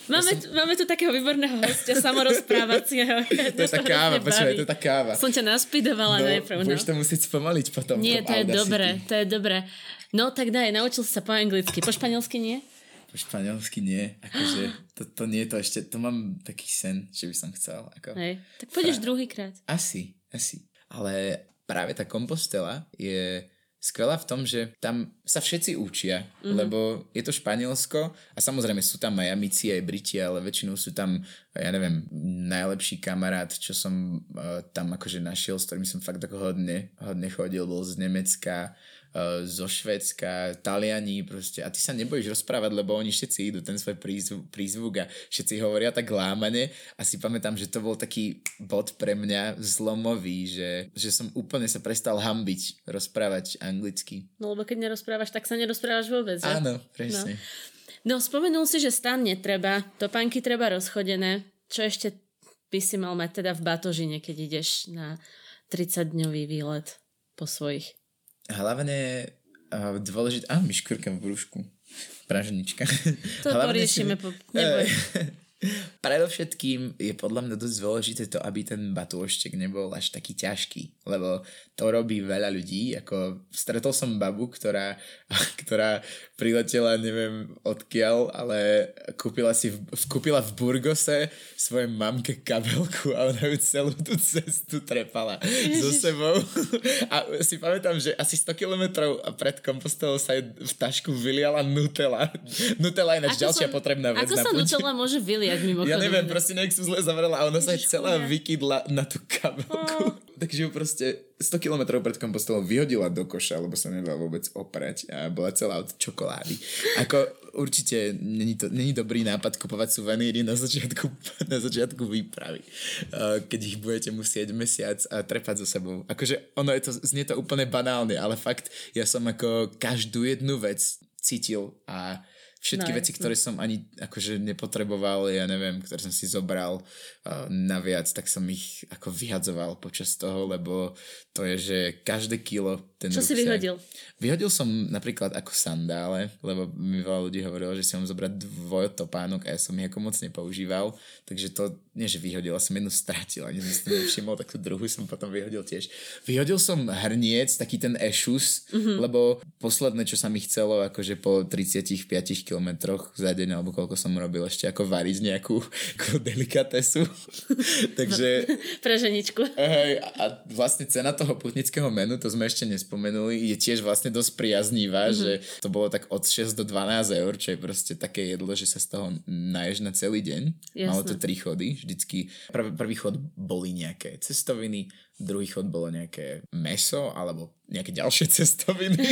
Máme, tu, máme tu takého výborného hostia, samorozprávacieho. to je tá káva, počúvaj, to je tá káva. Som ťa naspidovala No, najprv. No. budeš to musieť spomaliť potom. Nie, to je dobré, to je dobré. No tak daj, naučil si sa po anglicky, po španielsky nie? Po španielsky nie, akože to, to nie je to ešte, to mám taký sen, že by som chcel. Ako. Hej, tak pôjdeš druhýkrát. Asi, asi. Ale práve tá kompostela je skvelá v tom, že tam sa všetci učia, mm-hmm. lebo je to Španielsko a samozrejme sú tam Miamici aj Briti, ale väčšinou sú tam, ja neviem, najlepší kamarát, čo som uh, tam akože našiel, s ktorým som fakt ako hodne, hodne chodil, bol z Nemecka, zo Švedska, Taliani proste a ty sa nebojíš rozprávať, lebo oni všetci idú ten svoj prízvuk, prízvuk a všetci hovoria tak lámane a si pamätám, že to bol taký bod pre mňa zlomový, že, že som úplne sa prestal hambiť rozprávať anglicky. No lebo keď nerozprávaš, tak sa nerozprávaš vôbec. že? Áno, presne. No spomenul si, že stan netreba, topánky treba rozchodené. Čo ešte by si mal mať teda v batožine, keď ideš na 30-dňový výlet po svojich? Hlavne uh, dôležité... Á, mi škurkam v brúšku. Praženička. To si- po... neboj. Predovšetkým je podľa mňa dosť dôležité to, aby ten batôštek nebol až taký ťažký, lebo to robí veľa ľudí, ako stretol som babu, ktorá, ktorá priletela neviem odkiaľ, ale kúpila si v, kúpila v Burgose svojej mamke kabelku a ona ju celú tú cestu trepala so sebou a si pamätám, že asi 100 kilometrov pred kompostelou sa jej v tašku vyliala Nutella. Nutella je ináč ďalšia sa- potrebná vec Ako na sa puť. Nutella môže vyliať mimochodom? Ja neviem, proste nejak som zle zavrela a ona sa Ježiš, celá chudia. vykydla na tú kabelku. Takže ju proste 100 km pred kompostelou vyhodila do koša, lebo sa nedala vôbec oprať a bola celá od čokolády. Ako určite není, to, není dobrý nápad kupovať suveníry na začiatku, na začiatku výpravy, uh, keď ich budete musieť mesiac a trepať so sebou. Akože ono je to, znie to úplne banálne, ale fakt ja som ako každú jednu vec cítil a všetky No, veci, jasné. ktoré som ani akože nepotreboval, ja neviem, ktoré som si zobral uh, naviac, tak som ich ako vyhadzoval počas toho, lebo to je, že každé kilo ten Čo si ruksak- vyhodil? Vyhodil som napríklad ako sandále, lebo mi veľa ľudí hovorilo, že si mám zobrať dvojtopánok a ja som ich ako moc nepoužíval, takže to nie, že vyhodil, som jednu stratil, ani som si to nevšimol, tak tú druhú som potom vyhodil tiež. Vyhodil som hrniec, taký ten ešus, mm-hmm. lebo posledné, čo sa mi chcelo, akože po 35 kilometroch za deň, alebo koľko som robil ešte, ako variť nejakú, nejakú delikatesu. takže Praženičku. Hej, a vlastne cena toho putnického menu, to sme ešte nespomenuli, je tiež vlastne dosť priaznivá, mm-hmm. že to bolo tak od 6 do 12 eur, čo je proste také jedlo, že sa z toho naješ na celý deň. Jasné. Malo to tri chody, vždycky. Prv, prvý chod boli nejaké cestoviny, druhý chod bolo nejaké meso alebo nejaké ďalšie cestoviny.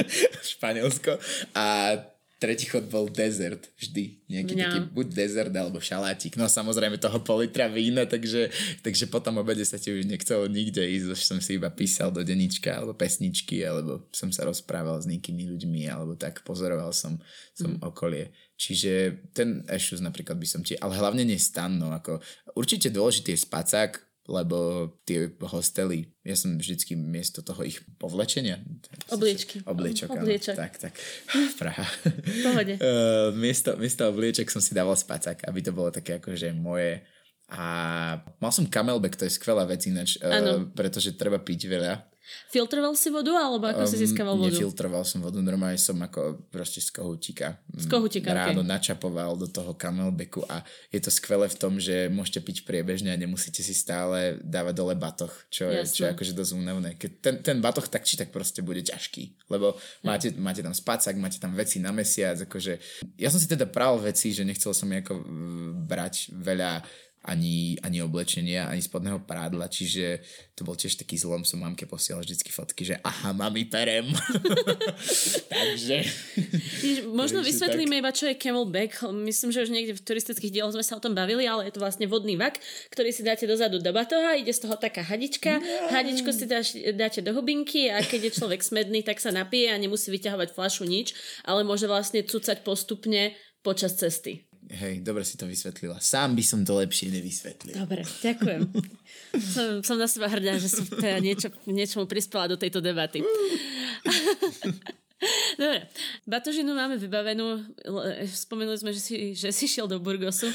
Španielsko. A tretí chod bol dezert vždy. Nejaký Mňam. taký buď dezert alebo šalátik. No samozrejme toho pol litra vína, takže, takže potom obede sa ti už nechcelo nikde ísť, už som si iba písal do denička alebo pesničky, alebo som sa rozprával s niekými ľuďmi, alebo tak pozoroval som, som mm. okolie. Čiže ten ešus napríklad by som ti, ale hlavne nie stan, no ako určite dôležitý je spacák, lebo tie hostely, ja som vždycky miesto toho ich povlečenia. Obliečky. Obliečok, áno. Obliečok. Tak, tak. Praha. pohode. Uh, miesto, miesto oblieček som si dával spacák, aby to bolo také akože moje. A mal som camelback, to je skvelá vec ináč, uh, pretože treba piť veľa. Filtroval si vodu, alebo ako um, si získaval vodu? Nefiltroval som vodu, normálne som ako proste z kohútika. Z kohútika, Ráno okay. načapoval do toho camelbacku a je to skvelé v tom, že môžete piť priebežne a nemusíte si stále dávať dole batoh, čo je, čo je akože dosť únavné. Keď ten, ten batoh tak či tak proste bude ťažký, lebo máte, máte tam spacák, máte tam veci na mesiac, akože ja som si teda pral veci, že nechcel som ako brať veľa ani, ani oblečenia, ani spodného prádla, čiže to bol tiež taký zlom, som mamke posielal vždycky fotky, že aha, mami, perem. Takže... Možno vysvetlíme tak. iba, čo je camelback. Myslím, že už niekde v turistických dieloch sme sa o tom bavili, ale je to vlastne vodný vak, ktorý si dáte dozadu do batoha, ide z toho taká hadička, no. hadičku si dáš, dáte do hubinky a keď je človek smedný, tak sa napije a nemusí vyťahovať flašu nič, ale môže vlastne cucať postupne počas cesty. Hej, dobre si to vysvetlila. Sám by som to lepšie nevysvetlil. Dobre, ďakujem. som, som na seba hrdá, že som teda niečo, niečomu prispela do tejto debaty. Dobre, batožinu máme vybavenú. Spomenuli sme, že si, že si šiel do Burgosu.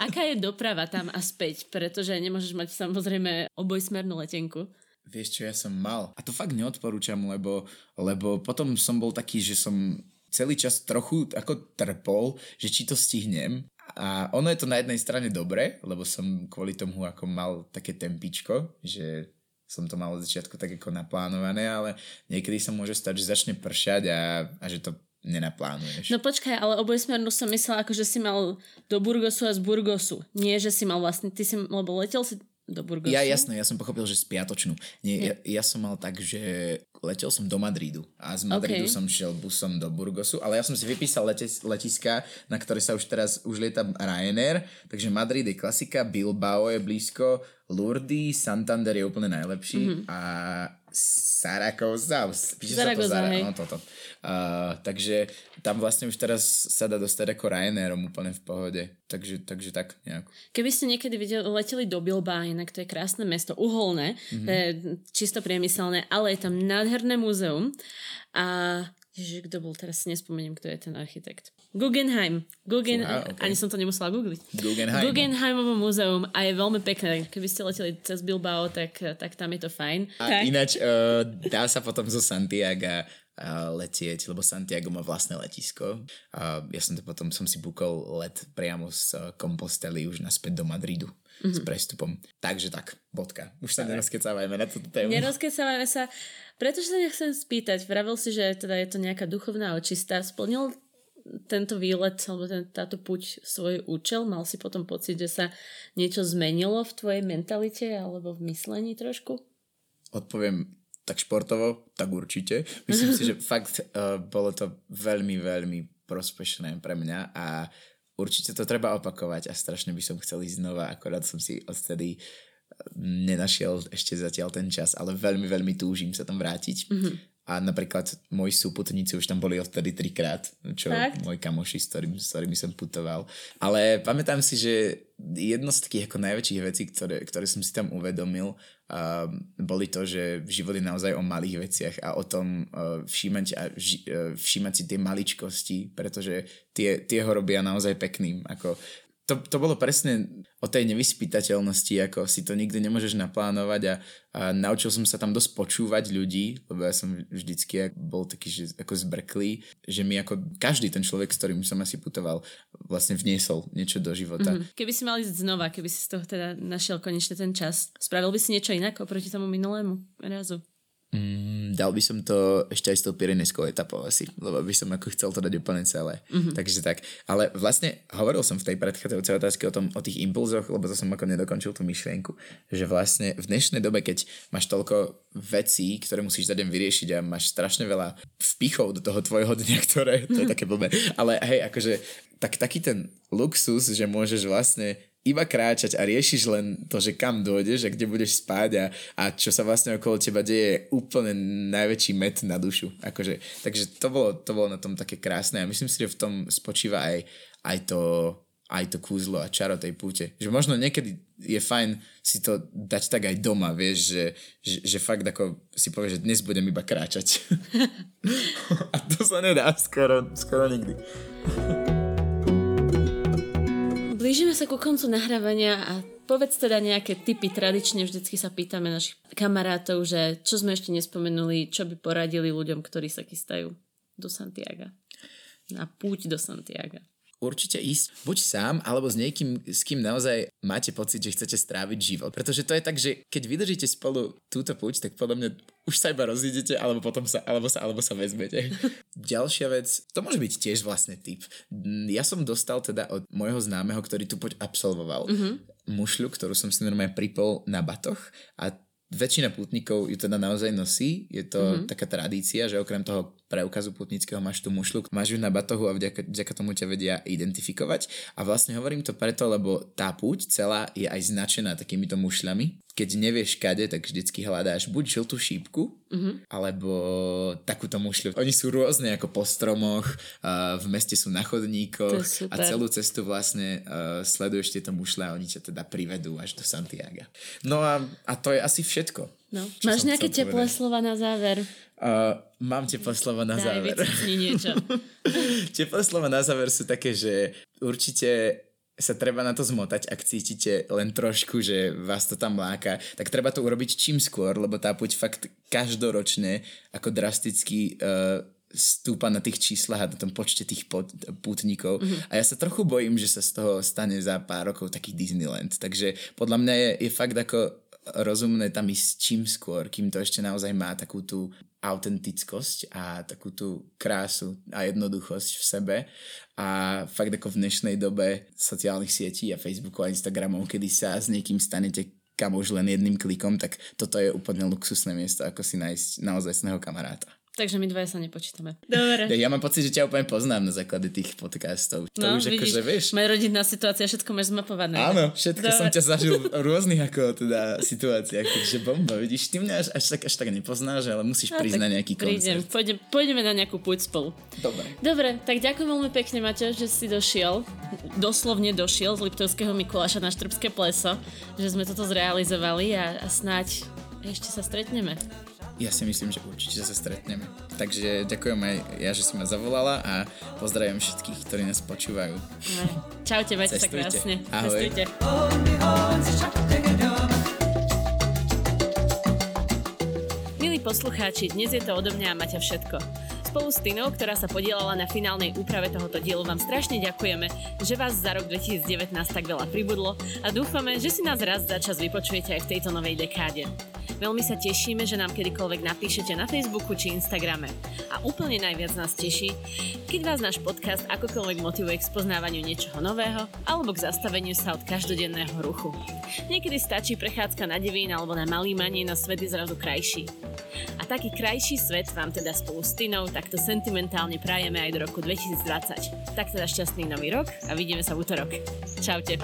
Aká je doprava tam a späť? Pretože nemôžeš mať samozrejme obojsmernú letenku. Vieš čo, ja som mal. A to fakt neodporúčam, lebo, lebo potom som bol taký, že som celý čas trochu ako trpol, že či to stihnem. A ono je to na jednej strane dobre, lebo som kvôli tomu ako mal také tempičko, že som to mal od začiatku tak ako naplánované, ale niekedy sa môže stať, že začne pršať a, a že to nenaplánuješ. No počkaj, ale obojsmernú som myslela, ako že si mal do Burgosu a z Burgosu. Nie, že si mal vlastne, ty si, lebo letel si do Burgosu. Ja jasné, ja som pochopil, že spiatočnú. Nie, ja, ja som mal tak, že letel som do Madridu a z Madridu okay. som šiel busom do Burgosu, ale ja som si vypísal letis, letiska, na ktoré sa už teraz už lieta Ryanair, takže Madrid je klasika, Bilbao je blízko, Lourdes, Santander je úplne najlepší mm-hmm. a Saragoza, píše Zaragoza, Zara, no, toto. Uh, takže tam vlastne už teraz sa dá dostať ako Ryanairom úplne v pohode. Takže, takže tak nejako. Keby ste niekedy videli, leteli do Bilba, inak to je krásne mesto, uholné, mm-hmm. je čisto priemyselné, ale je tam nádherné múzeum a Ježiš, kto bol, teraz si nespomeniem, kto je ten architekt. Guggenheim. Guggen... Fúha, okay. Ani som to nemusela googliť. Guggenheim. Guggenheimovo múzeum a je veľmi pekné. Keby ste leteli cez Bilbao, tak, tak tam je to fajn. A tak. ináč uh, dá sa potom zo Santiago uh, letieť, lebo Santiago má vlastné letisko. Uh, ja som to potom som si bukol let priamo z uh, Compostely už naspäť do Madridu mm-hmm. s prestupom. Takže tak, bodka. Už sa nerozkecávajme na túto tému. Nerozkecávajme sa. Pretože sa nechcem spýtať, vravil si, že teda je to nejaká duchovná očista. Splnil tento výlet alebo ten, táto puť svoj účel? Mal si potom pocit, že sa niečo zmenilo v tvojej mentalite alebo v myslení trošku? Odpoviem tak športovo, tak určite. Myslím si, že fakt uh, bolo to veľmi, veľmi prospešné pre mňa a určite to treba opakovať a strašne by som chcel ísť znova, akorát som si odtedy nenašiel ešte zatiaľ ten čas, ale veľmi, veľmi túžim sa tam vrátiť. Mm-hmm. A napríklad moji súputníci už tam boli odtedy trikrát, čo Fakt? môj kamoši, s, ktorým, s ktorými som putoval. Ale pamätám si, že jedno z takých ako najväčších vecí, ktoré, ktoré som si tam uvedomil, uh, boli to, že život je naozaj o malých veciach a o tom uh, všímať, a ži, uh, všímať si tie maličkosti, pretože tie, tie ho robia naozaj pekným. Ako to, to bolo presne o tej nevyspytateľnosti, ako si to nikdy nemôžeš naplánovať a, a naučil som sa tam dosť počúvať ľudí, lebo ja som vždycky bol taký že, ako zbrklý, že mi ako každý ten človek, s ktorým som asi putoval, vlastne vniesol niečo do života. Mm-hmm. Keby si mal ísť znova, keby si z toho teda našiel konečne ten čas, spravil by si niečo inak oproti tomu minulému razu? Mm, dal by som to ešte aj s tou Pyrenejskou etapou asi, lebo by som ako chcel to dať úplne celé. Mm-hmm. Takže tak. Ale vlastne hovoril som v tej predchádzajúcej otázke o, tom, o tých impulzoch, lebo to som ako nedokončil tú myšlienku, že vlastne v dnešnej dobe, keď máš toľko vecí, ktoré musíš za deň vyriešiť a máš strašne veľa vpichov do toho tvojho dňa, ktoré, to je také blbé, ale hej, akože tak taký ten luxus, že môžeš vlastne iba kráčať a riešiš len to, že kam dojdeš a kde budeš spať a, a čo sa vlastne okolo teba deje je úplne najväčší met na dušu. Akože, takže to bolo, to bolo na tom také krásne a myslím si, že v tom spočíva aj, aj to aj to kúzlo a čaro tej púte. Že možno niekedy je fajn si to dať tak aj doma, vieš, že, že, že fakt ako si povieš, že dnes budem iba kráčať. a to sa nedá skoro, skoro nikdy. Blížime sa ku koncu nahrávania a povedz teda nejaké typy. Tradične vždycky sa pýtame našich kamarátov, že čo sme ešte nespomenuli, čo by poradili ľuďom, ktorí sa chystajú do Santiaga. Na púť do Santiaga určite ísť buď sám, alebo s niekým, s kým naozaj máte pocit, že chcete stráviť život. Pretože to je tak, že keď vydržíte spolu túto púť, tak podľa mňa už sa iba rozídete, alebo potom sa, alebo sa, alebo sa vezmete. Ďalšia vec, to môže byť tiež vlastne typ. Ja som dostal teda od môjho známeho, ktorý tu poď absolvoval, mm-hmm. mušľu, ktorú som si normálne pripol na batoch a väčšina pútnikov ju teda naozaj nosí. Je to mm-hmm. taká tradícia, že okrem toho preukazu putnického máš tú mušlu, máš ju na batohu a vďaka, vďaka tomu ťa vedia identifikovať. A vlastne hovorím to preto, lebo tá púť celá je aj značená takýmito mušľami. Keď nevieš kade, tak vždycky hľadáš buď žltú šípku, mm-hmm. alebo takúto mušľu. Oni sú rôzne ako po stromoch, uh, v meste sú na chodníkoch a celú cestu vlastne uh, sleduješ tieto mušle a oni ťa teda privedú až do Santiaga. No a, a to je asi všetko. No. Máš nejaké teplé slova na záver? Uh, mám teplé slova na Daj, záver. niečo. teplé slova na záver sú také, že určite sa treba na to zmotať, ak cítite len trošku, že vás to tam láka, tak treba to urobiť čím skôr, lebo tá puť fakt každoročne ako drasticky uh, stúpa na tých číslach a na tom počte tých pot, pútnikov. Mm-hmm. A ja sa trochu bojím, že sa z toho stane za pár rokov taký Disneyland. Takže podľa mňa je, je fakt ako rozumné tam ísť čím skôr, kým to ešte naozaj má takú tú autentickosť a takú tú krásu a jednoduchosť v sebe. A fakt ako v dnešnej dobe sociálnych sietí a Facebooku a Instagramov, kedy sa s niekým stanete kam už len jedným klikom, tak toto je úplne luxusné miesto, ako si nájsť naozaj kamaráta. Takže my dvaja sa nepočítame. Dobre. Ja mám pocit, že ťa úplne poznám na základe tých podcastov. To no, už vidíš, akože vieš. Moja rodinná situácia, všetko máš zmapované. Áno, všetko Dobre. som ťa zažil v rôznych ako teda situáciách, takže bomba, vidíš, ty mňa až, až, tak, až tak nepoznáš, ale musíš no, prísť na nejaký prídem, koncert. Pôjdem, pôjdeme na nejakú púť spolu. Dobre. Dobre, tak ďakujem veľmi pekne, Maťo, že si došiel, doslovne došiel z Liptovského Mikuláša na Štrbské pleso, že sme toto zrealizovali a, a snáď ešte sa stretneme. Ja si myslím, že určite sa stretneme. Takže ďakujem aj ja, že si ma zavolala a pozdravujem všetkých, ktorí nás počúvajú. Čaute, majte sa krásne. Ahoj. Cestujte. Milí poslucháči, dnes je to odo mňa a Maťa všetko. Spolu s Tinou, ktorá sa podielala na finálnej úprave tohoto dielu, vám strašne ďakujeme, že vás za rok 2019 tak veľa pribudlo a dúfame, že si nás raz za čas vypočujete aj v tejto novej dekáde. Veľmi sa tešíme, že nám kedykoľvek napíšete na Facebooku či Instagrame. A úplne najviac nás teší, keď vás náš podcast akokoľvek motivuje k spoznávaniu niečoho nového alebo k zastaveniu sa od každodenného ruchu. Niekedy stačí prechádzka na devín alebo na malý manie na svet je zrazu krajší. A taký krajší svet vám teda spolu s Tinou takto sentimentálne prajeme aj do roku 2020. Tak teda šťastný nový rok a vidíme sa v útorok. Čaute.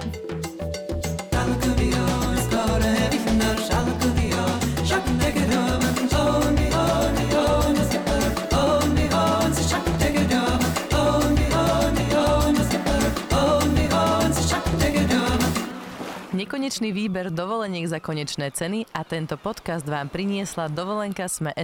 Nekonečný výber dovoleniek za konečné ceny a tento podcast vám priniesla dovolenka Sme.